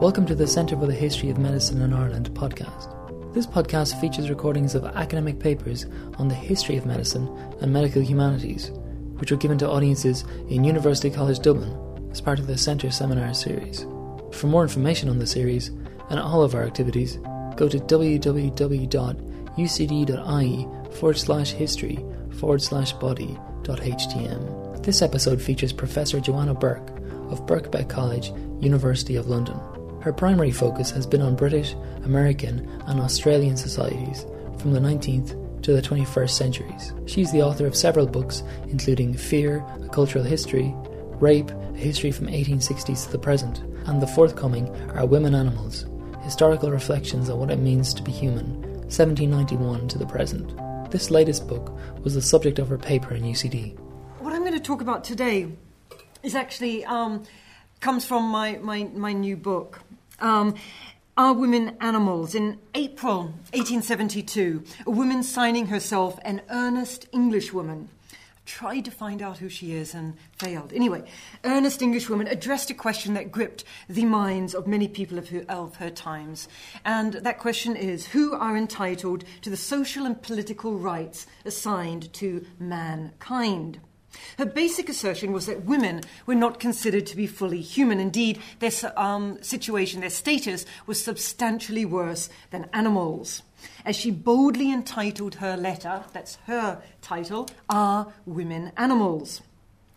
Welcome to the Centre for the History of Medicine in Ireland podcast. This podcast features recordings of academic papers on the history of medicine and medical humanities, which were given to audiences in University College Dublin as part of the Centre Seminar Series. For more information on the series and all of our activities, go to www.ucd.ie forward slash history forward slash body dot htm. This episode features Professor Joanna Bourke of Birkbeck College, University of London. Her primary focus has been on British, American, and Australian societies from the 19th to the 21st centuries. She's the author of several books, including Fear, A Cultural History, Rape, A History from 1860s to the Present, and the forthcoming Are Women Animals? Historical Reflections on What It Means to Be Human, 1791 to the Present. This latest book was the subject of her paper in UCD. What I'm going to talk about today is actually um, comes from my, my, my new book. Um, are Women Animals? In April 1872, a woman signing herself an earnest Englishwoman tried to find out who she is and failed. Anyway, earnest Englishwoman addressed a question that gripped the minds of many people of her, of her, times. And that question is who are entitled to the social and political rights assigned to mankind? Her basic assertion was that women were not considered to be fully human. Indeed, their um, situation, their status, was substantially worse than animals. As she boldly entitled her letter, that's her title, Are Women Animals?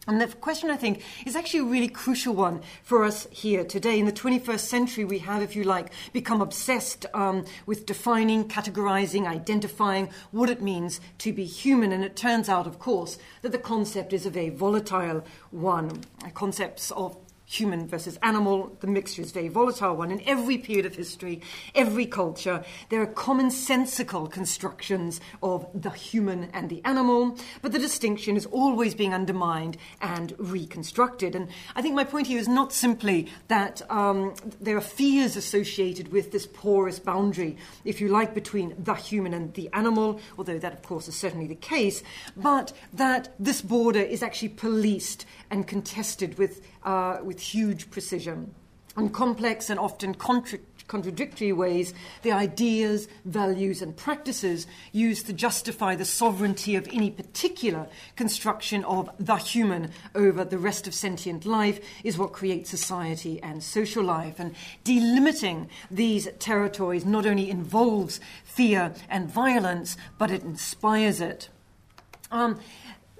And the question, I think, is actually a really crucial one for us here today. In the 21st century, we have, if you like, become obsessed um, with defining, categorizing, identifying what it means to be human. And it turns out, of course, that the concept is a very volatile one. Concepts of human versus animal, the mixture is very volatile one. In every period of history, every culture, there are commonsensical constructions of the human and the animal, but the distinction is always being undermined and reconstructed. And I think my point here is not simply that um, there are fears associated with this porous boundary, if you like, between the human and the animal, although that, of course, is certainly the case, but that this border is actually policed and contested with, uh, with huge precision. In complex and often contra- contradictory ways, the ideas, values, and practices used to justify the sovereignty of any particular construction of the human over the rest of sentient life is what creates society and social life. And delimiting these territories not only involves fear and violence, but it inspires it. Um,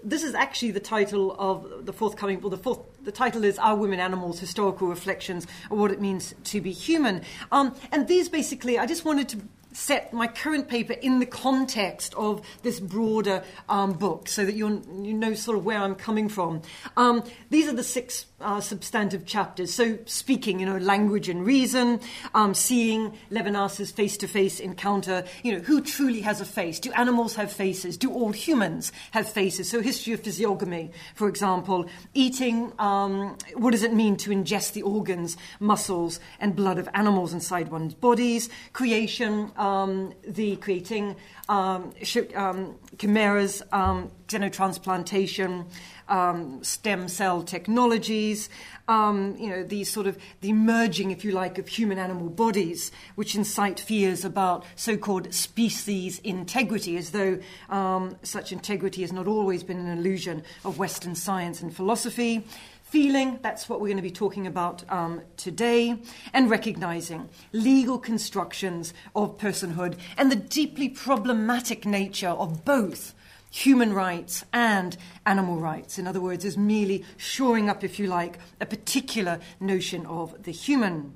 this is actually the title of the forthcoming, well, the, fourth, the title is Are Women Animals? Historical Reflections of What It Means to Be Human. Um, and these basically, I just wanted to set my current paper in the context of this broader um, book so that you know sort of where I'm coming from. Um, these are the six uh, substantive chapters. So, speaking, you know, language and reason, um, seeing Levinas's face to face encounter, you know, who truly has a face? Do animals have faces? Do all humans have faces? So, history of physiognomy, for example, eating, um, what does it mean to ingest the organs, muscles, and blood of animals inside one's bodies? Creation, um, the creating um, um, chimeras, um, xenotransplantation, um, stem cell technologies, um, you know, these sort of the merging, if you like, of human animal bodies, which incite fears about so called species integrity, as though um, such integrity has not always been an illusion of Western science and philosophy. Feeling, that's what we're going to be talking about um, today, and recognizing legal constructions of personhood and the deeply problematic nature of both human rights and animal rights. In other words, is merely shoring up, if you like, a particular notion of the human.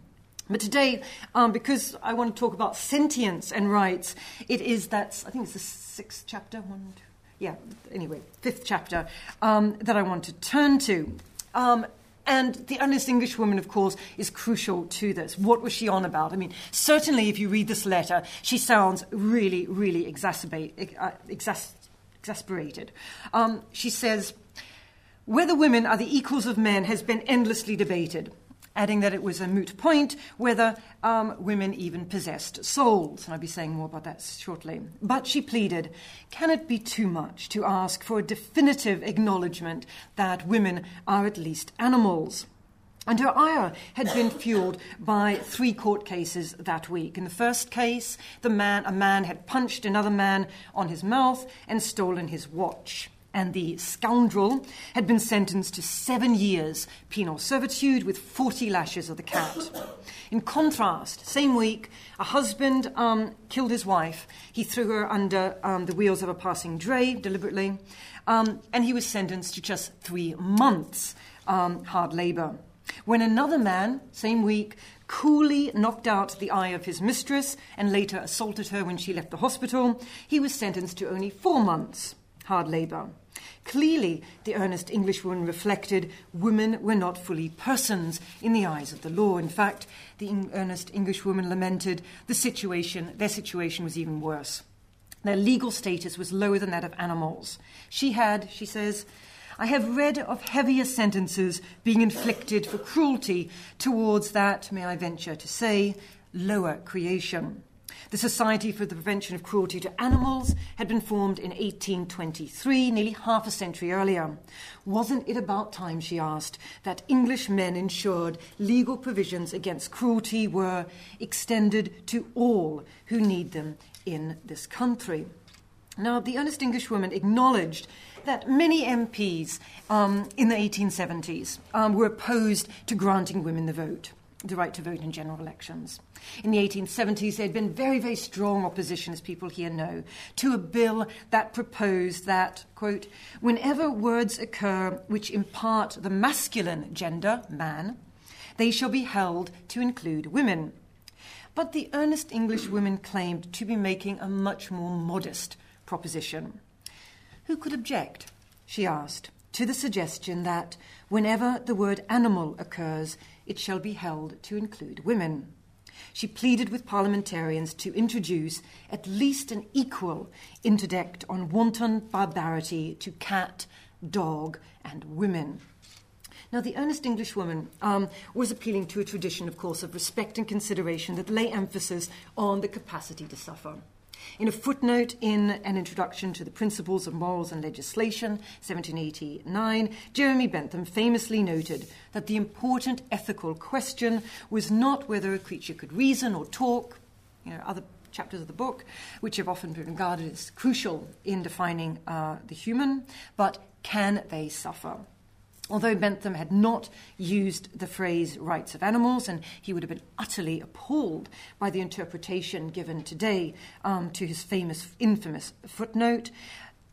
But today, um, because I want to talk about sentience and rights, it is that, I think it's the sixth chapter, one, two, yeah, anyway, fifth chapter, um, that I want to turn to. Um, and the earnest Englishwoman, of course, is crucial to this. What was she on about? I mean, certainly if you read this letter, she sounds really, really exacerbate, uh, exas- exasperated. Um, she says, Whether women are the equals of men has been endlessly debated adding that it was a moot point whether um, women even possessed souls. And I'll be saying more about that shortly. But she pleaded, can it be too much to ask for a definitive acknowledgement that women are at least animals? And her ire had been fueled by three court cases that week. In the first case, the man, a man had punched another man on his mouth and stolen his watch. And the scoundrel had been sentenced to seven years penal servitude with 40 lashes of the cat. In contrast, same week, a husband um, killed his wife. He threw her under um, the wheels of a passing dray deliberately, um, and he was sentenced to just three months um, hard labor. When another man, same week, coolly knocked out the eye of his mistress and later assaulted her when she left the hospital, he was sentenced to only four months hard labor. Clearly, the earnest Englishwoman reflected women were not fully persons in the eyes of the law. In fact, the earnest Englishwoman lamented the situation, their situation was even worse. Their legal status was lower than that of animals. She had, she says, I have read of heavier sentences being inflicted for cruelty towards that, may I venture to say, lower creation. The Society for the Prevention of Cruelty to Animals had been formed in 1823, nearly half a century earlier. Wasn't it about time, she asked, that English men ensured legal provisions against cruelty were extended to all who need them in this country? Now, the earnest Englishwoman acknowledged that many MPs um, in the 1870s um, were opposed to granting women the vote, the right to vote in general elections. In the 1870s, there had been very, very strong opposition, as people here know, to a bill that proposed that, quote, whenever words occur which impart the masculine gender, man, they shall be held to include women. But the earnest English women claimed to be making a much more modest proposition. Who could object, she asked, to the suggestion that whenever the word animal occurs, it shall be held to include women? She pleaded with parliamentarians to introduce at least an equal interdict on wanton barbarity to cat, dog, and women. Now, the earnest Englishwoman um, was appealing to a tradition, of course, of respect and consideration that lay emphasis on the capacity to suffer. In a footnote in an introduction to the Principles of Morals and Legislation, 1789, Jeremy Bentham famously noted that the important ethical question was not whether a creature could reason or talk, you know, other chapters of the book, which have often been regarded as crucial in defining uh, the human, but can they suffer? Although Bentham had not used the phrase rights of animals, and he would have been utterly appalled by the interpretation given today um, to his famous, infamous footnote,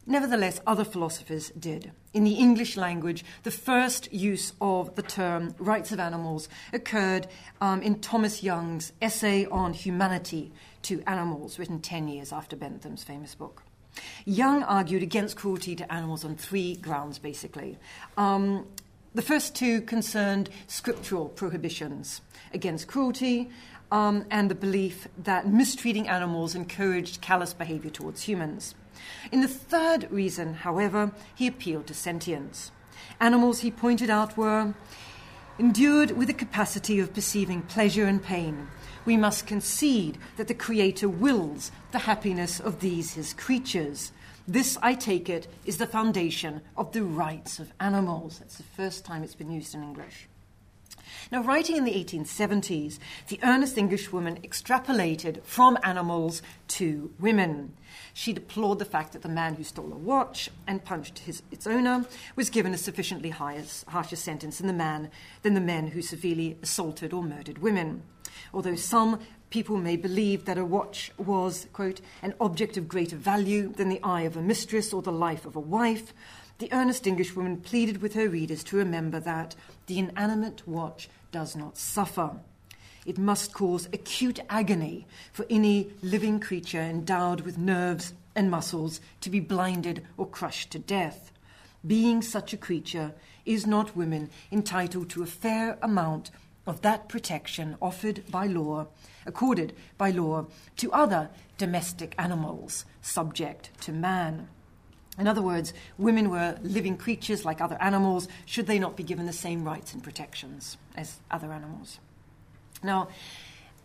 nevertheless, other philosophers did. In the English language, the first use of the term rights of animals occurred um, in Thomas Young's essay on humanity to animals, written 10 years after Bentham's famous book. Young argued against cruelty to animals on three grounds, basically. Um, the first two concerned scriptural prohibitions against cruelty um, and the belief that mistreating animals encouraged callous behavior towards humans. In the third reason, however, he appealed to sentience. Animals, he pointed out, were endued with the capacity of perceiving pleasure and pain, we must concede that the Creator wills the happiness of these his creatures. This, I take it, is the foundation of the rights of animals. That's the first time it's been used in English. Now, writing in the 1870s, the earnest Englishwoman extrapolated from animals to women. She deplored the fact that the man who stole a watch and punched his, its owner was given a sufficiently harsher sentence than the man than the men who severely assaulted or murdered women although some people may believe that a watch was, quote, an object of greater value than the eye of a mistress or the life of a wife, the earnest Englishwoman pleaded with her readers to remember that the inanimate watch does not suffer. It must cause acute agony for any living creature endowed with nerves and muscles to be blinded or crushed to death. Being such a creature, is not women entitled to a fair amount of that protection offered by law, accorded by law to other domestic animals subject to man. In other words, women were living creatures like other animals, should they not be given the same rights and protections as other animals? Now,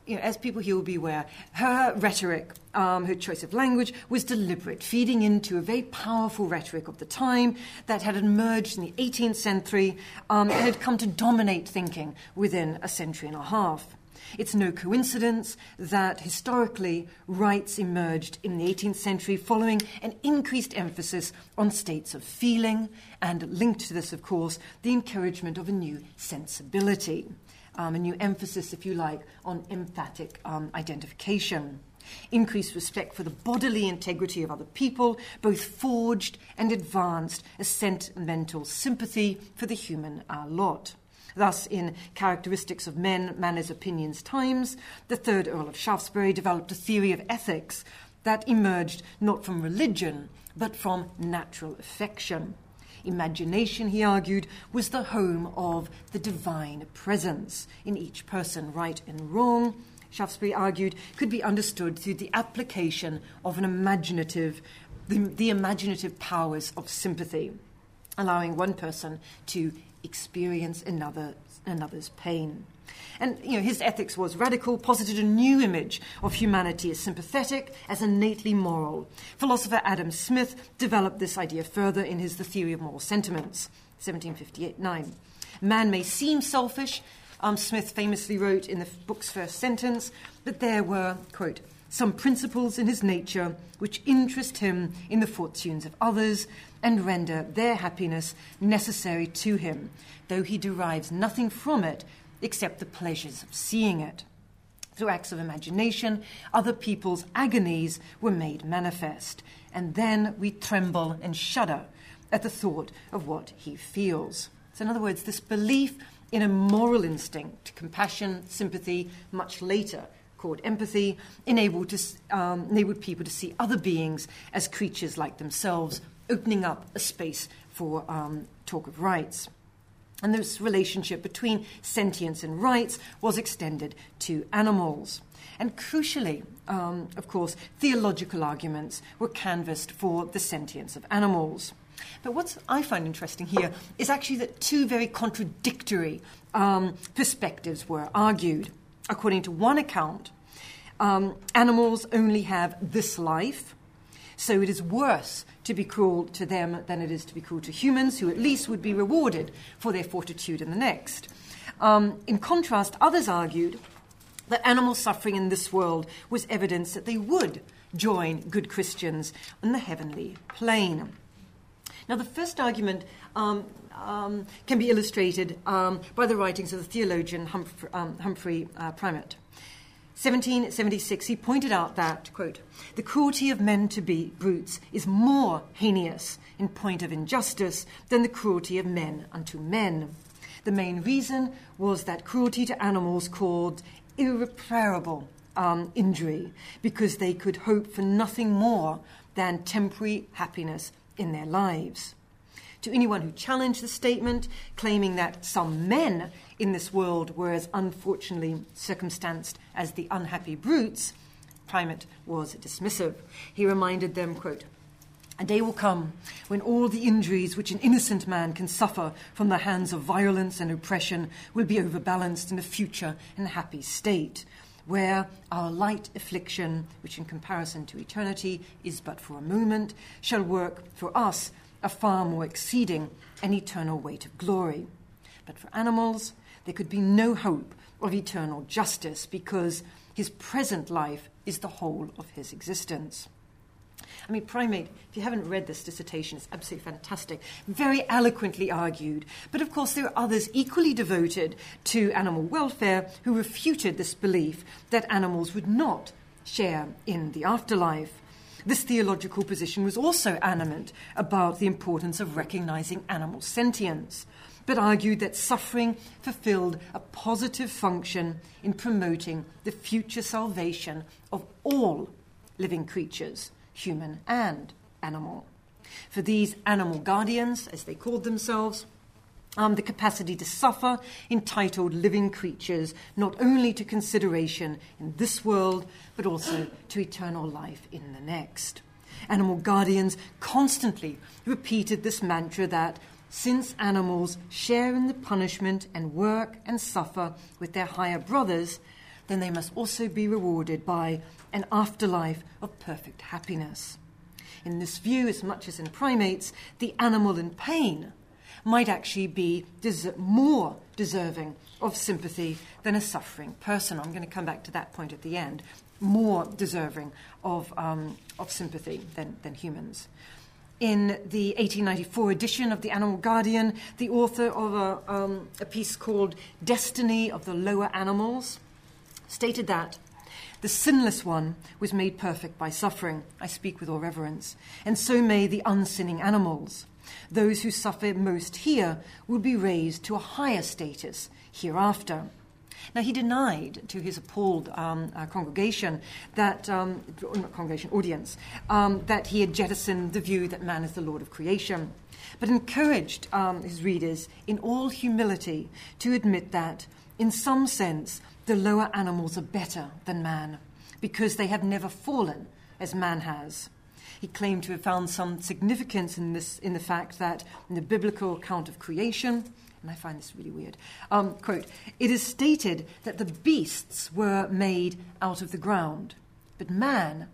you know, as people here will be aware, her rhetoric, um, her choice of language was deliberate, feeding into a very powerful rhetoric of the time that had emerged in the 18th century um, and had come to dominate thinking within a century and a half. It's no coincidence that historically rights emerged in the 18th century following an increased emphasis on states of feeling, and linked to this, of course, the encouragement of a new sensibility um, a new emphasis, if you like, on emphatic um, identification. Increased respect for the bodily integrity of other people, both forged and advanced a sentimental sympathy for the human uh, lot. Thus, in Characteristics of Men, Manners, Opinions, Times, the third Earl of Shaftesbury developed a theory of ethics that emerged not from religion, but from natural affection. Imagination, he argued, was the home of the divine presence in each person, right and wrong. Shaftesbury argued could be understood through the application of an imaginative, the, the imaginative powers of sympathy, allowing one person to experience another, another's pain. And you know, his ethics was radical, posited a new image of humanity as sympathetic, as innately moral. Philosopher Adam Smith developed this idea further in his The Theory of Moral Sentiments, 1758-9. Man may seem selfish, um, Smith famously wrote in the book's first sentence, but there were, quote, some principles in his nature which interest him in the fortunes of others and render their happiness necessary to him, though he derives nothing from it except the pleasures of seeing it. Through acts of imagination, other people's agonies were made manifest, and then we tremble and shudder at the thought of what he feels. So, in other words, this belief in a moral instinct, compassion, sympathy, much later called empathy, enabled, to, um, enabled people to see other beings as creatures like themselves, opening up a space for um, talk of rights. And this relationship between sentience and rights was extended to animals. And crucially, um, of course, theological arguments were canvassed for the sentience of animals. But what I find interesting here is actually that two very contradictory um, perspectives were argued. According to one account, um, animals only have this life, so it is worse to be cruel to them than it is to be cruel to humans, who at least would be rewarded for their fortitude in the next. Um, in contrast, others argued that animal suffering in this world was evidence that they would join good Christians on the heavenly plane. Now, the first argument um, um, can be illustrated um, by the writings of the theologian Humphrey, um, Humphrey uh, Primatt. 1776, he pointed out that, quote, the cruelty of men to be brutes is more heinous in point of injustice than the cruelty of men unto men. The main reason was that cruelty to animals caused irreparable um, injury because they could hope for nothing more than temporary happiness in their lives. To anyone who challenged the statement, claiming that some men in this world were as unfortunately circumstanced as the unhappy brutes, Primatt was dismissive. He reminded them, quote, a day will come when all the injuries which an innocent man can suffer from the hands of violence and oppression will be overbalanced in a future and happy state, where our light affliction, which in comparison to eternity is but for a moment, shall work for us a far more exceeding and eternal weight of glory. But for animals, there could be no hope of eternal justice because his present life is the whole of his existence. I mean, Primatt, if you haven't read this dissertation, it's absolutely fantastic. Very eloquently argued. But of course, there are others equally devoted to animal welfare who refuted this belief that animals would not share in the afterlife. This theological position was also animate about the importance of recognizing animal sentience but argued that suffering fulfilled a positive function in promoting the future salvation of all living creatures, human and animal. For these animal guardians, as they called themselves, um, the capacity to suffer entitled living creatures not only to consideration in this world, but also to eternal life in the next. Animal guardians constantly repeated this mantra that since animals share in the punishment and work and suffer with their higher brothers, then they must also be rewarded by an afterlife of perfect happiness. In this view, as much as in Primatt's, the animal in pain might actually be des- more deserving of sympathy than a suffering person. I'm going to come back to that point at the end. More deserving of, um, of sympathy than, than humans. In the 1894 edition of The Animal Guardian, the author of a, um, a piece called Destiny of the Lower Animals stated that the sinless one was made perfect by suffering. I speak with all reverence. And so may the unsinning animals. Those who suffer most here will be raised to a higher status hereafter. Now, he denied to his appalled um, uh, congregation that, um, congregation, audience, um, that he had jettisoned the view that man is the Lord of creation, but encouraged um, his readers in all humility to admit that, in some sense, the lower animals are better than man because they have never fallen as man has. He claimed to have found some significance in, this, in the fact that in the biblical account of creation, and I find this really weird, um, quote, it is stated that the beasts were made out of the ground, but man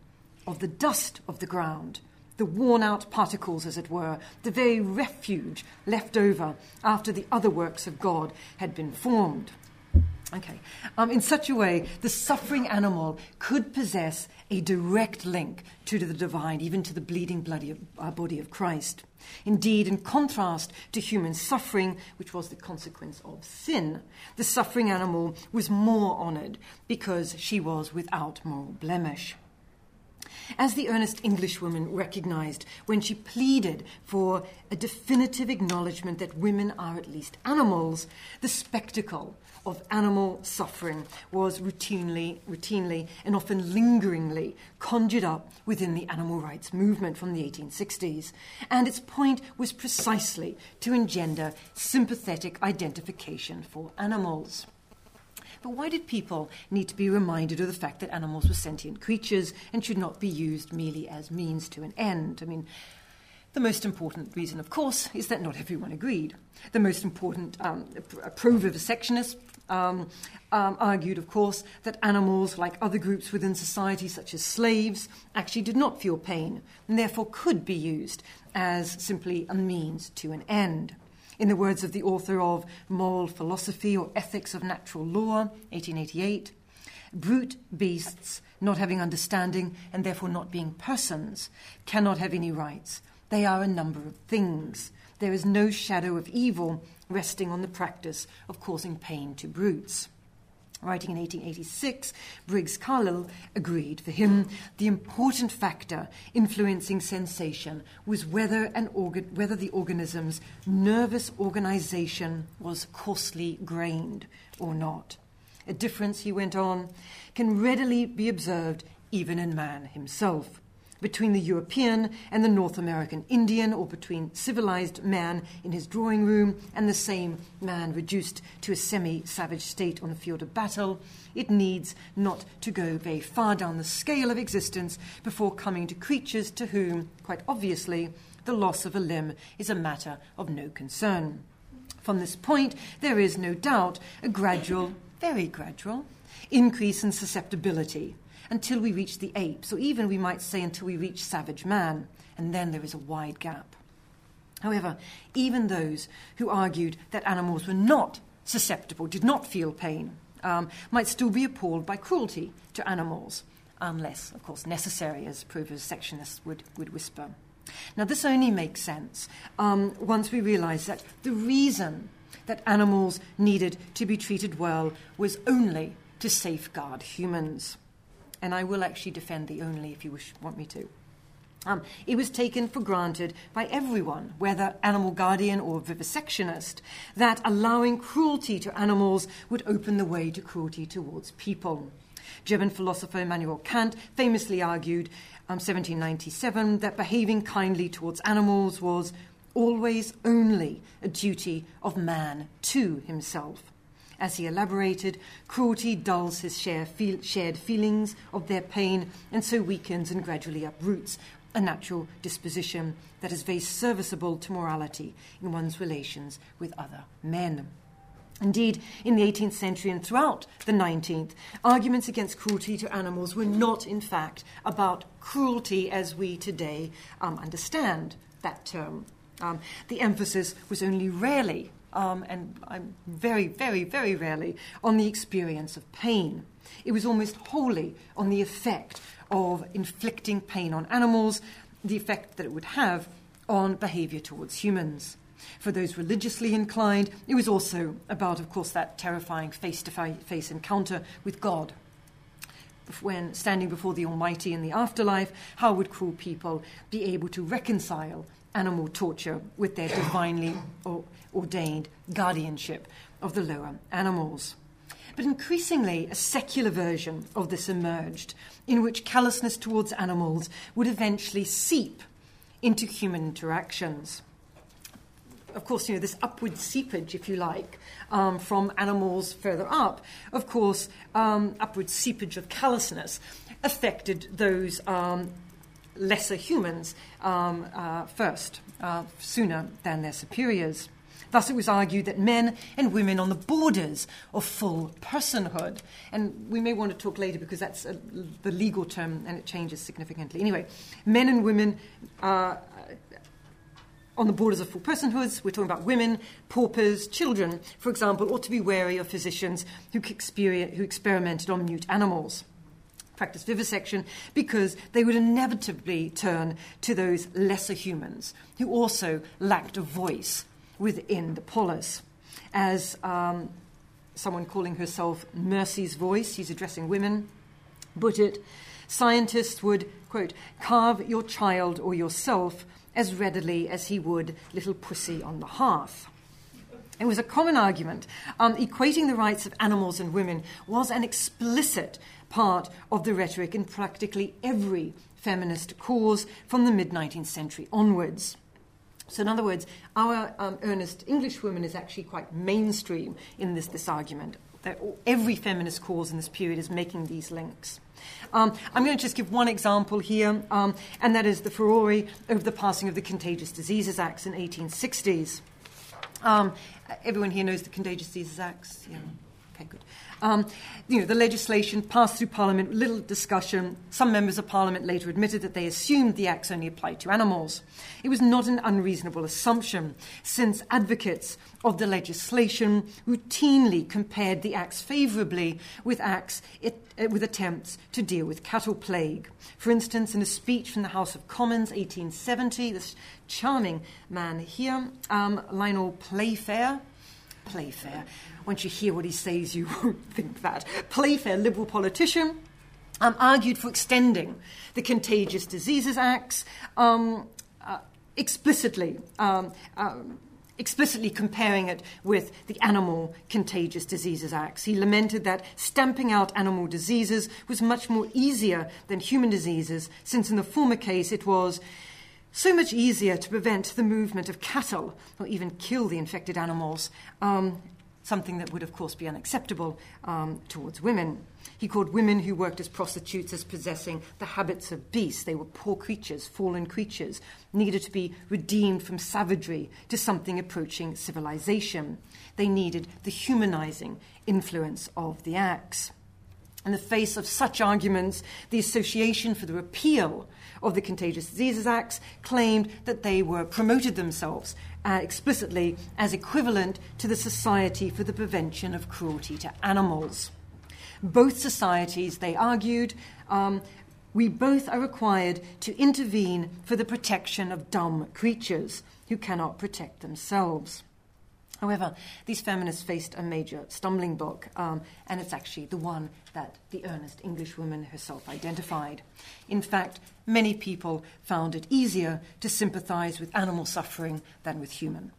of the dust of the ground, the worn out particles, as it were, the very refuge left over after the other works of God had been formed. Okay. Um, in such a way, the suffering animal could possess a direct link to the divine, even to the bleeding bloody uh, body of Christ. Indeed, in contrast to human suffering, which was the consequence of sin, the suffering animal was more honored because she was without moral blemish. As the earnest Englishwoman recognized when she pleaded for a definitive acknowledgement that women are at least animals, the spectacle of animal suffering was routinely, routinely and often lingeringly conjured up within the animal rights movement from the 1860s. And its point was precisely to engender sympathetic identification for animals. But why did people need to be reminded of the fact that animals were sentient creatures and should not be used merely as means to an end? I mean, the most important reason, of course, is that not everyone agreed. The most important um, pro vivisectionists um, um, argued, of course, that animals, like other groups within society, such as slaves, actually did not feel pain and therefore could be used as simply a means to an end. In the words of the author of Moral Philosophy or Ethics of Natural Law, 1888, brute beasts, not having understanding and therefore not being persons, cannot have any rights. They are a number of things. There is no shadow of evil resting on the practice of causing pain to brutes. Writing in 1886, Briggs Carlyle agreed. For him, the important factor influencing sensation was whether, an organ, whether the organism's nervous organization was coarsely grained or not. A difference, he went on, can readily be observed even in man himself between the European and the North American Indian, or between civilized man in his drawing room and the same man reduced to a semi savage state on the field of battle, it needs not to go very far down the scale of existence before coming to creatures to whom, quite obviously, the loss of a limb is a matter of no concern. From this point, there is no doubt a gradual, very gradual, increase in susceptibility until we reach the apes, or even we might say until we reach savage man, and then there is a wide gap. However, even those who argued that animals were not susceptible, did not feel pain, um, might still be appalled by cruelty to animals, unless, of course, necessary, as pro-vivisectionists would, would whisper. Now, this only makes sense um, once we realize that the reason that animals needed to be treated well was only to safeguard humans and I will actually defend the only if you wish, want me to. Um, it was taken for granted by everyone, whether animal guardian or vivisectionist, that allowing cruelty to animals would open the way to cruelty towards people. German philosopher Immanuel Kant famously argued, um, 1797, that behaving kindly towards animals was always only a duty of man to himself. As he elaborated, cruelty dulls his share feel, shared feelings of their pain and so weakens and gradually uproots a natural disposition that is very serviceable to morality in one's relations with other men. Indeed, in the 18th century and throughout the 19th, arguments against cruelty to animals were not, in fact, about cruelty as we today um, understand that term. Um, the emphasis was only rarely, um, and I'm very, very, very rarely, on the experience of pain. It was almost wholly on the effect of inflicting pain on animals, the effect that it would have on behavior towards humans. For those religiously inclined, it was also about, of course, that terrifying face to face encounter with God. When standing before the Almighty in the afterlife, how would cruel people be able to reconcile animal torture with their divinely ordained guardianship of the lower animals? But increasingly, a secular version of this emerged, in which callousness towards animals would eventually seep into human interactions of course, you know, this upward seepage, if you like, um, from animals further up, of course, um, upward seepage of callousness affected those um, lesser humans um, uh, first, uh, sooner than their superiors. Thus, it was argued that men and women on the borders of full personhood, and we may want to talk later because that's a, the legal term and it changes significantly. Anyway, men and women uh, on the borders of full personhoods, we're talking about women, paupers, children, for example, ought to be wary of physicians who, who experimented on mute animals practice vivisection because they would inevitably turn to those lesser humans who also lacked a voice within the polis. As um, someone calling herself Mercy's voice, she's addressing women, put it, scientists would, quote, carve your child or yourself as readily as he would little pussy on the hearth. It was a common argument. Um, equating the rights of animals and women was an explicit part of the rhetoric in practically every feminist cause from the mid 19th century onwards. So, in other words, our um, earnest English woman is actually quite mainstream in this, this argument. That every feminist cause in this period is making these links. Um, I'm going to just give one example here, um, and that is the furore over the passing of the Contagious Diseases Acts in 1860s. Um, everyone here knows the Contagious Diseases Acts? Yeah. Um, you know, the legislation passed through Parliament, with little discussion. Some members of Parliament later admitted that they assumed the acts only applied to animals. It was not an unreasonable assumption, since advocates of the legislation routinely compared the acts favourably with acts it, uh, with attempts to deal with cattle plague. For instance, in a speech from the House of Commons, 1870, this charming man here, um, Lionel Playfair, Playfair. Once you hear what he says, you won't think that. Playfair, Liberal politician, um, argued for extending the Contagious Diseases Acts um, uh, explicitly. Um, um explicitly comparing it with the Animal Contagious Diseases Acts. He lamented that stamping out animal diseases was much more easier than human diseases, since in the former case it was so much easier to prevent the movement of cattle or even kill the infected animals, um, something that would, of course, be unacceptable um, towards women. He called women who worked as prostitutes as possessing the habits of beasts. They were poor creatures, fallen creatures, needed to be redeemed from savagery to something approaching civilization. They needed the humanizing influence of the acts. In the face of such arguments, the Association for the Repeal of the Contagious Diseases Acts claimed that they were promoted themselves uh, explicitly as equivalent to the Society for the Prevention of Cruelty to Animals. Both societies, they argued, um, we both are required to intervene for the protection of dumb creatures who cannot protect themselves. However, these feminists faced a major stumbling block, um, and it's actually the one that the earnest Englishwoman herself identified. In fact, many people found it easier to sympathize with animal suffering than with human.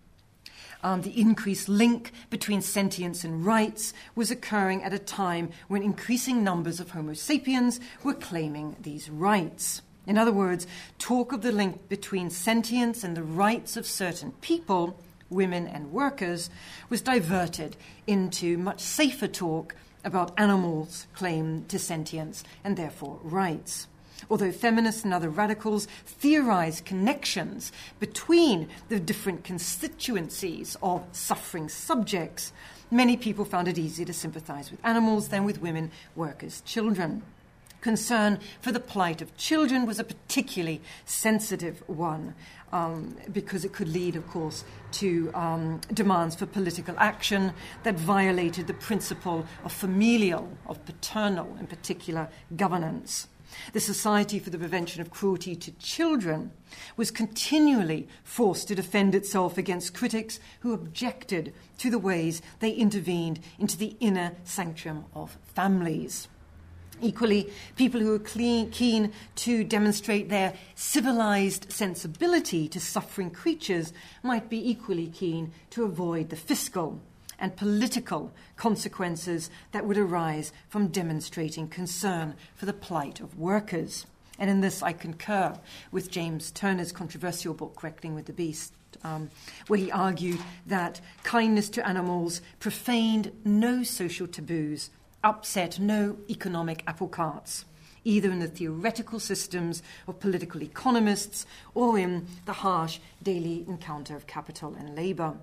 Um, the increased link between sentience and rights was occurring at a time when increasing numbers of Homo sapiens were claiming these rights. In other words, talk of the link between sentience and the rights of certain people women, and workers was diverted into much safer talk about animals' claim to sentience and therefore rights. Although feminists and other radicals theorized connections between the different constituencies of suffering subjects, many people found it easier to sympathize with animals than with women, workers, children. Concern for the plight of children was a particularly sensitive one um, because it could lead, of course, to um, demands for political action that violated the principle of familial, of paternal in particular, governance. The Society for the Prevention of Cruelty to Children was continually forced to defend itself against critics who objected to the ways they intervened into the inner sanctum of families. Equally, people who are clean, keen to demonstrate their civilized sensibility to suffering creatures might be equally keen to avoid the fiscal and political consequences that would arise from demonstrating concern for the plight of workers. And in this, I concur with James Turner's controversial book, Reckoning with the Beast, um, where he argued that kindness to animals profaned no social taboos, upset no economic apple carts, either in the theoretical systems of political economists or in the harsh daily encounter of capital and labour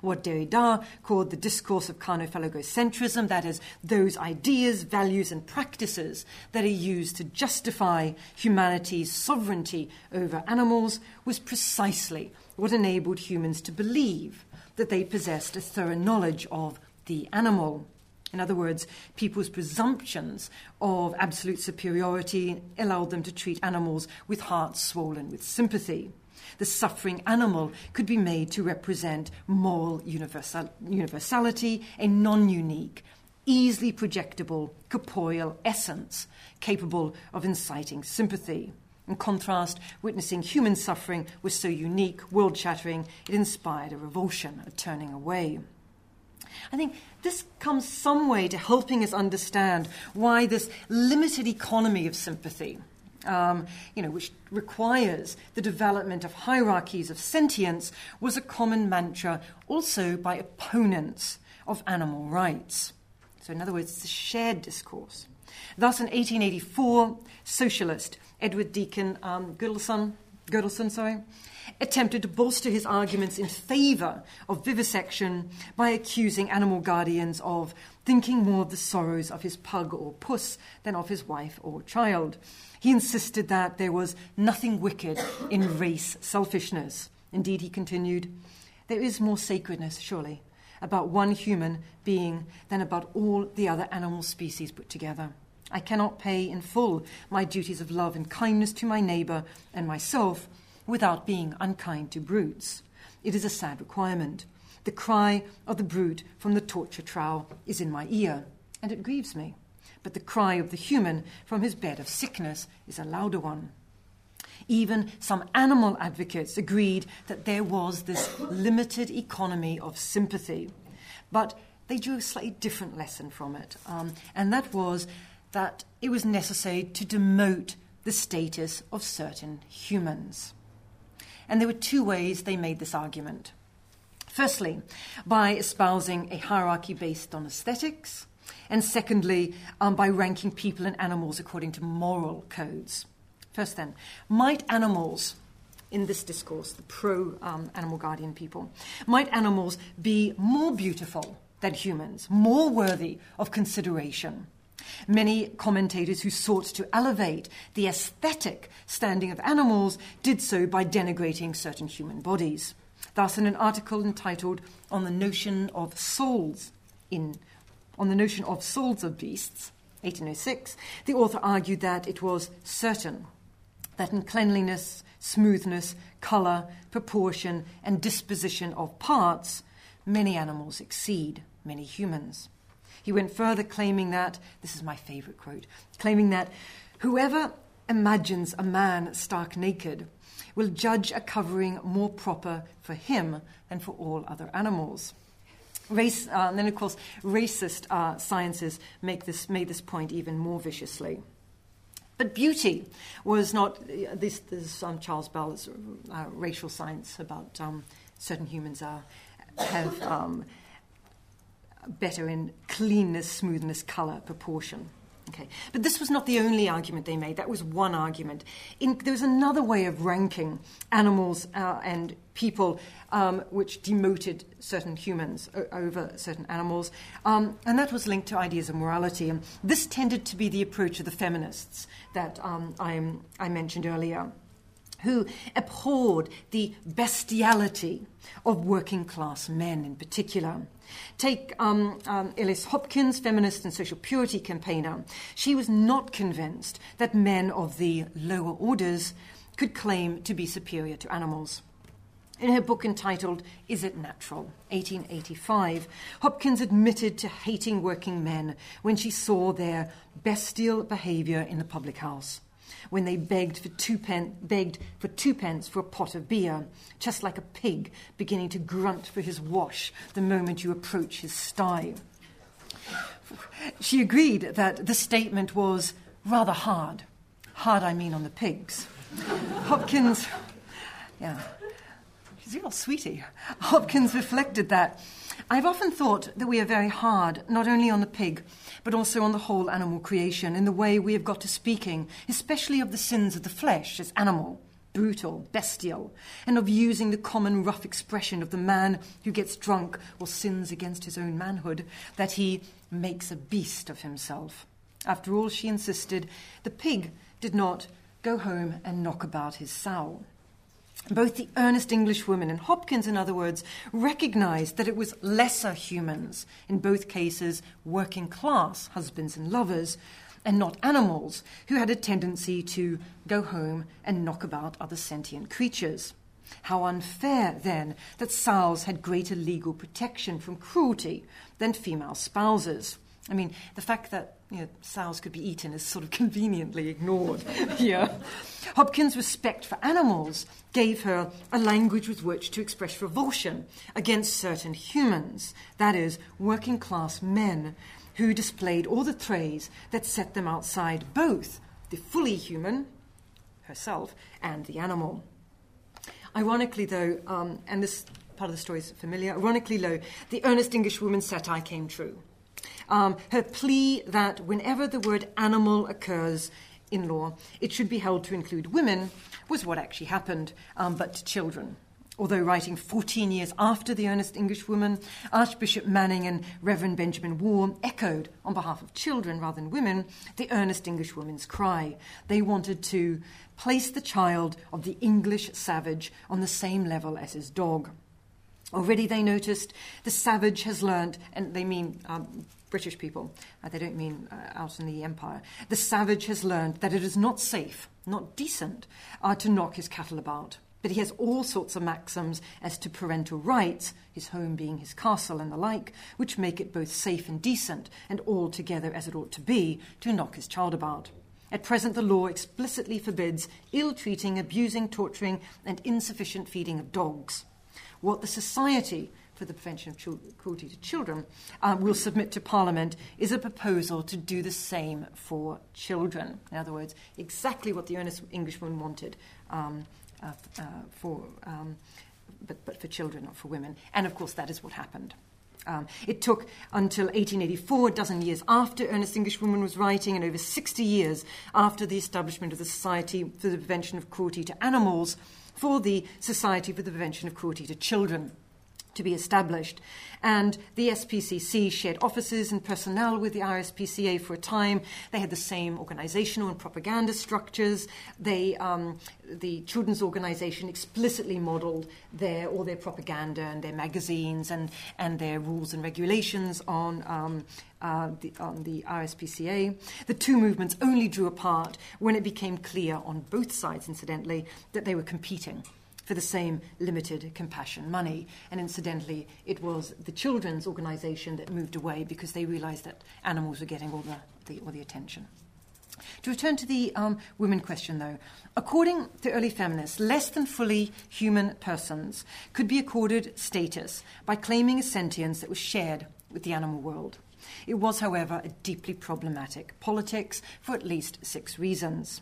what Derrida called the discourse of carnophallogocentrism, that is, those ideas, values, and practices that are used to justify humanity's sovereignty over animals, was precisely what enabled humans to believe that they possessed a thorough knowledge of the animal. In other words, people's presumptions of absolute superiority allowed them to treat animals with hearts swollen with sympathy the suffering animal could be made to represent moral universal, universality, a non unique, easily projectable corporeal essence capable of inciting sympathy. In contrast, witnessing human suffering was so unique, world shattering, it inspired a revulsion, a turning away. I think this comes some way to helping us understand why this limited economy of sympathy um, you know, which requires the development of hierarchies of sentience, was a common mantra also by opponents of animal rights. So, in other words, it's a shared discourse. Thus, in 1884, socialist Edward Deacon um, Goodleson sorry, attempted to bolster his arguments in favour of vivisection by accusing animal guardians of thinking more of the sorrows of his pug or puss than of his wife or child. He insisted that there was nothing wicked in race selfishness. Indeed, he continued, there is more sacredness, surely, about one human being than about all the other animal species put together. I cannot pay in full my duties of love and kindness to my neighbour and myself without being unkind to brutes. It is a sad requirement. The cry of the brute from the torture trowel is in my ear, and it grieves me but the cry of the human from his bed of sickness is a louder one. Even some animal advocates agreed that there was this limited economy of sympathy. But they drew a slightly different lesson from it, um, and that was that it was necessary to demote the status of certain humans. And there were two ways they made this argument. Firstly, by espousing a hierarchy based on aesthetics, and secondly, um, by ranking people and animals according to moral codes. First, then, might animals, in this discourse, the pro um, animal guardian people, might animals be more beautiful than humans, more worthy of consideration? Many commentators who sought to elevate the aesthetic standing of animals did so by denigrating certain human bodies. Thus, in an article entitled On the Notion of Souls in on the notion of souls of beasts, 1806, the author argued that it was certain that in cleanliness, smoothness, colour, proportion, and disposition of parts, many animals exceed many humans. He went further, claiming that, this is my favourite quote, claiming that whoever imagines a man stark naked will judge a covering more proper for him than for all other animals. Race, uh, and then, of course, racist uh, sciences make this, made this point even more viciously. But beauty was not, uh, this, this um, Charles Bell's uh, racial science about um, certain humans are, have um, better in cleanness, smoothness, colour, proportion. Okay. But this was not the only argument they made. That was one argument. In, there was another way of ranking animals uh, and people um, which demoted certain humans o- over certain animals, um, and that was linked to ideas of morality. And this tended to be the approach of the feminists that um, I, I mentioned earlier who abhorred the bestiality of working class men in particular. Take um, um, Ellice Hopkins, feminist and social purity campaigner. She was not convinced that men of the lower orders could claim to be superior to animals. In her book entitled Is It Natural? 1885, Hopkins admitted to hating working men when she saw their bestial behaviour in the public house when they begged for, two pen, begged for two pence for a pot of beer, just like a pig beginning to grunt for his wash the moment you approach his sty. She agreed that the statement was rather hard. Hard, I mean, on the pigs. Hopkins, yeah, she's a real sweetie. Hopkins reflected that I've often thought that we are very hard, not only on the pig, but also on the whole animal creation in the way we have got to speaking, especially of the sins of the flesh as animal, brutal, bestial, and of using the common rough expression of the man who gets drunk or sins against his own manhood, that he makes a beast of himself. After all, she insisted, the pig did not go home and knock about his sow. Both the earnest Englishwoman and Hopkins, in other words, recognized that it was lesser humans, in both cases working class husbands and lovers, and not animals, who had a tendency to go home and knock about other sentient creatures. How unfair, then, that sows had greater legal protection from cruelty than female spouses. I mean, the fact that you know, sows could be eaten is sort of conveniently ignored here. Hopkins' respect for animals gave her a language with which to express revulsion against certain humans, that is, working class men, who displayed all the traits that set them outside both the fully human, herself, and the animal. Ironically, though, um, and this part of the story is familiar, ironically, though, the earnest Englishwoman's satire came true. Um, her plea that whenever the word animal occurs in law, it should be held to include women was what actually happened, um, but to children. Although writing 14 years after the earnest Englishwoman, Archbishop Manning and Reverend Benjamin Waugh echoed, on behalf of children rather than women, the earnest Englishwoman's cry. They wanted to place the child of the English savage on the same level as his dog. Already they noticed the savage has learned, and they mean um, British people, uh, they don't mean uh, out in the empire. The savage has learned that it is not safe, not decent, uh, to knock his cattle about. But he has all sorts of maxims as to parental rights, his home being his castle and the like, which make it both safe and decent, and altogether as it ought to be, to knock his child about. At present, the law explicitly forbids ill treating, abusing, torturing, and insufficient feeding of dogs. What the Society for the Prevention of Cruelty to Children uh, will submit to Parliament is a proposal to do the same for children. In other words, exactly what the earnest Englishman wanted um, uh, uh, for, um, but, but for children, not for women. And of course, that is what happened. Um, it took until 1884, a dozen years after earnest Englishwoman was writing, and over 60 years after the establishment of the Society for the Prevention of Cruelty to Animals, for the Society for the Prevention of Cruelty to Children to be established. And the SPCC shared offices and personnel with the RSPCA for a time. They had the same organizational and propaganda structures. They, um, the children's organization explicitly modeled their, all their propaganda and their magazines and, and their rules and regulations on, um, uh, the, on the RSPCA. The two movements only drew apart when it became clear on both sides, incidentally, that they were competing for the same limited compassion money. And incidentally, it was the children's organization that moved away because they realized that animals were getting all the, the all the attention. To return to the um, women question, though, according to early feminists, less than fully human persons could be accorded status by claiming a sentience that was shared with the animal world. It was, however, a deeply problematic politics for at least six reasons.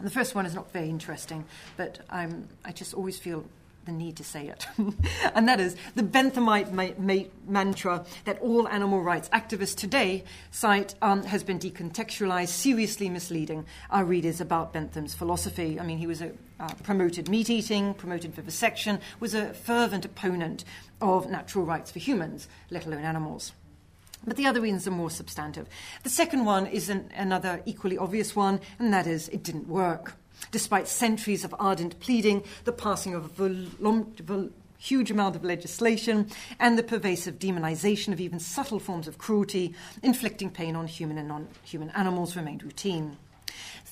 The first one is not very interesting, but I'm, I just always feel the need to say it. and that is the Benthamite ma- ma- mantra that all animal rights activists today cite um, has been decontextualized, seriously misleading our readers about Bentham's philosophy. I mean, he was a uh, promoted meat eating, promoted vivisection, was a fervent opponent of natural rights for humans, let alone animals. But the other reasons are more substantive. The second one is an, another equally obvious one, and that is it didn't work. Despite centuries of ardent pleading, the passing of a vol- vol- huge amount of legislation, and the pervasive demonization of even subtle forms of cruelty, inflicting pain on human and non human animals remained routine.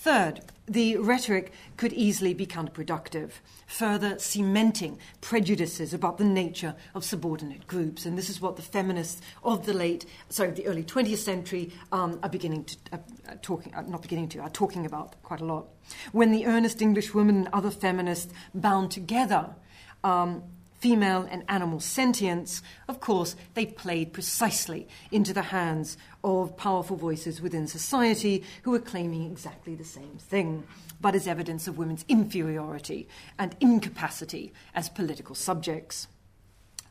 Third, the rhetoric could easily be counterproductive, further cementing prejudices about the nature of subordinate groups. And this is what the feminists of the late, sorry, the early 20th century um, are beginning to, uh, uh, talking, uh, not beginning to, are talking about quite a lot. When the earnest English women and other feminists bound together um, female and animal sentience, of course, they played precisely into the hands of powerful voices within society who were claiming exactly the same thing, but as evidence of women's inferiority and incapacity as political subjects.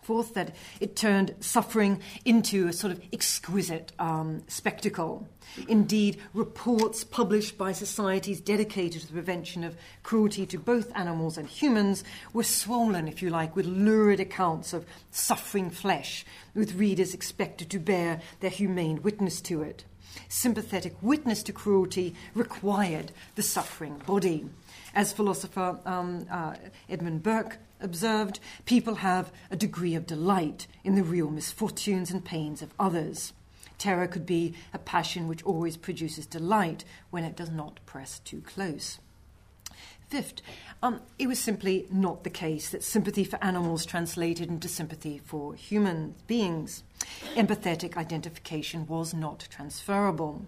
Fourth, that it turned suffering into a sort of exquisite um, spectacle. Indeed, reports published by societies dedicated to the prevention of cruelty to both animals and humans were swollen, if you like, with lurid accounts of suffering flesh, with readers expected to bear their humane witness to it. Sympathetic witness to cruelty required the suffering body. As philosopher um, uh, Edmund Burke observed, people have a degree of delight in the real misfortunes and pains of others. Terror could be a passion which always produces delight when it does not press too close. Fifth, um, it was simply not the case that sympathy for animals translated into sympathy for human beings. Empathetic identification was not transferable.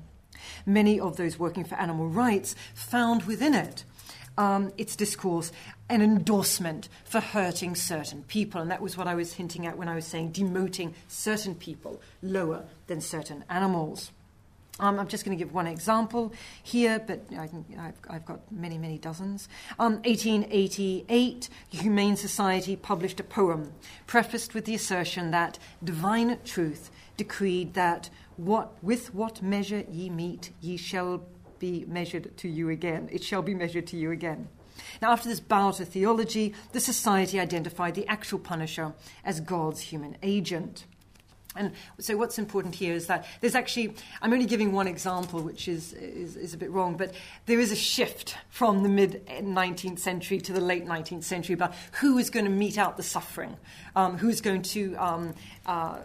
Many of those working for animal rights found within it um, its discourse an endorsement for hurting certain people. And that was what I was hinting at when I was saying demoting certain people lower than certain animals. Um, I'm just going to give one example here, but I have got many, many dozens. Um, 1888, Humane Society published a poem prefaced with the assertion that divine truth decreed that what, with what measure ye meet, ye shall be measured to you again. It shall be measured to you again. Now, after this bow to theology, the society identified the actual punisher as God's human agent. And so, what's important here is that there's actually, I'm only giving one example, which is, is, is a bit wrong, but there is a shift from the mid 19th century to the late 19th century about who is going to mete out the suffering, um, who is going to um, uh,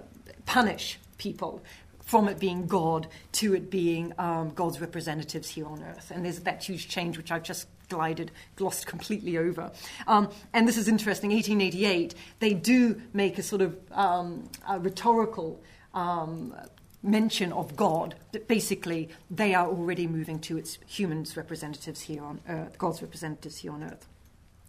punish people from it being God to it being um, God's representatives here on earth. And there's that huge change, which I've just glided, glossed completely over. Um, and this is interesting. 1888, they do make a sort of um, a rhetorical um, mention of God, that basically they are already moving to its humans' representatives here on earth, God's representatives here on earth.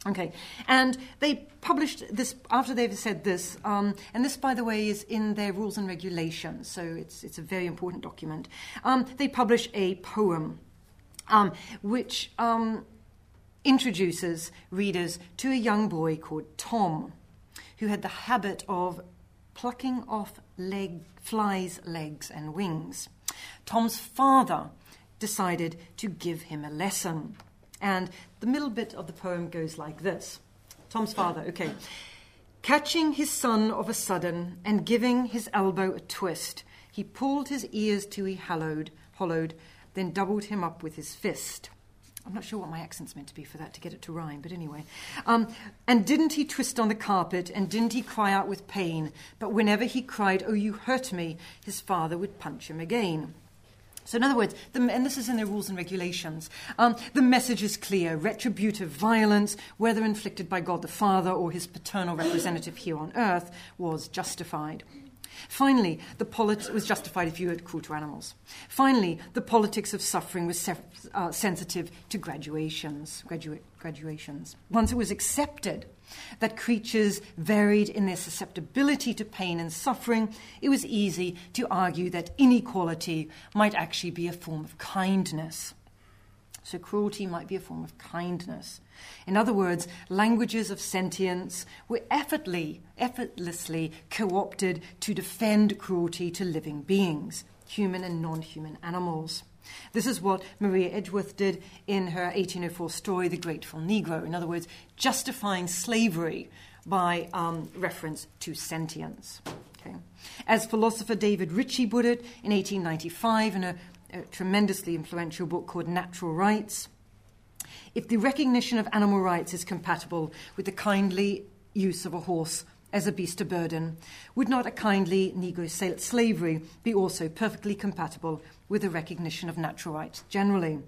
Okay, and they published this after they've said this, um, and this, by the way, is in their rules and regulations, so it's, it's a very important document. Um, they publish a poem um, which um, introduces readers to a young boy called Tom, who had the habit of plucking off leg, flies' legs and wings. Tom's father decided to give him a lesson. And the middle bit of the poem goes like this Tom's father, okay. Catching his son of a sudden and giving his elbow a twist, he pulled his ears till he hollowed, hollowed, then doubled him up with his fist. I'm not sure what my accent's meant to be for that to get it to rhyme, but anyway. Um, and didn't he twist on the carpet and didn't he cry out with pain? But whenever he cried, Oh, you hurt me, his father would punch him again. So, in other words, the, and this is in the rules and regulations, um, the message is clear retributive violence, whether inflicted by God the Father or his paternal representative here on earth, was justified. Finally, the polit- was justified if you were cruel to animals. Finally, the politics of suffering was uh, sensitive to graduations, gradua- graduations. Once it was accepted that creatures varied in their susceptibility to pain and suffering, it was easy to argue that inequality might actually be a form of kindness. So cruelty might be a form of kindness. In other words, languages of sentience were effortlessly, effortlessly co opted to defend cruelty to living beings, human and non human animals. This is what Maria Edgeworth did in her 1804 story, The Grateful Negro. In other words, justifying slavery by um, reference to sentience. Okay. As philosopher David Ritchie put it in 1895 in a, a tremendously influential book called Natural Rights, if the recognition of animal rights is compatible with the kindly use of a horse as a beast of burden, would not a kindly Negro slavery be also perfectly compatible with the recognition of natural rights generally?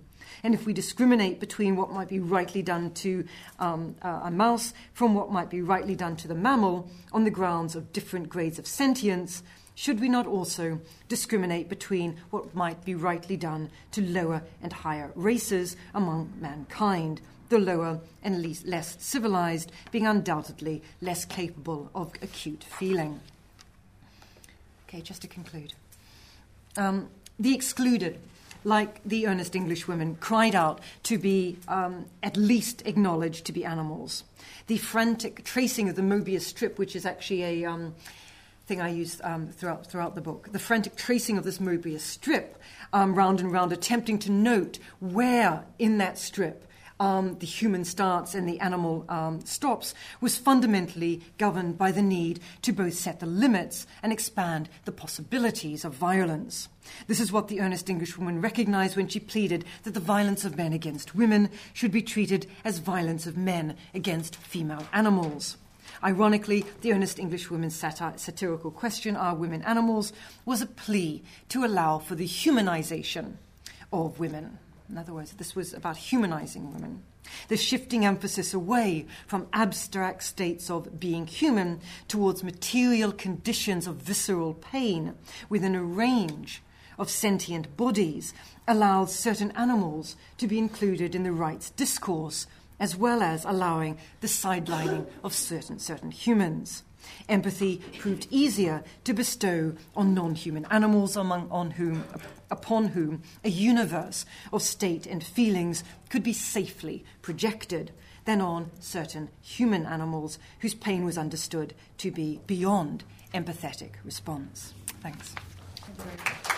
And if we discriminate between what might be rightly done to um, a mouse from what might be rightly done to the mammal on the grounds of different grades of sentience, should we not also discriminate between what might be rightly done to lower and higher races among mankind, the lower and least, less civilized being undoubtedly less capable of acute feeling? Okay, just to conclude. Um, the excluded like the earnest English women, cried out to be um, at least acknowledged to be animals. The frantic tracing of the Mobius strip, which is actually a um, thing I use um, throughout, throughout the book, the frantic tracing of this Mobius strip, um, round and round, attempting to note where in that strip um, the human starts and the animal um, stops was fundamentally governed by the need to both set the limits and expand the possibilities of violence. This is what the earnest Englishwoman recognized when she pleaded that the violence of men against women should be treated as violence of men against female animals. Ironically, the earnest Englishwoman's satir- satirical question, Are women animals? was a plea to allow for the humanization of women. In other words, this was about humanizing women. The shifting emphasis away from abstract states of being human towards material conditions of visceral pain within a range of sentient bodies allows certain animals to be included in the rights discourse, as well as allowing the sidelining of certain, certain humans. Empathy proved easier to bestow on non human animals, among, on whom, upon whom a universe of state and feelings could be safely projected than on certain human animals whose pain was understood to be beyond empathetic response. Thanks. Thank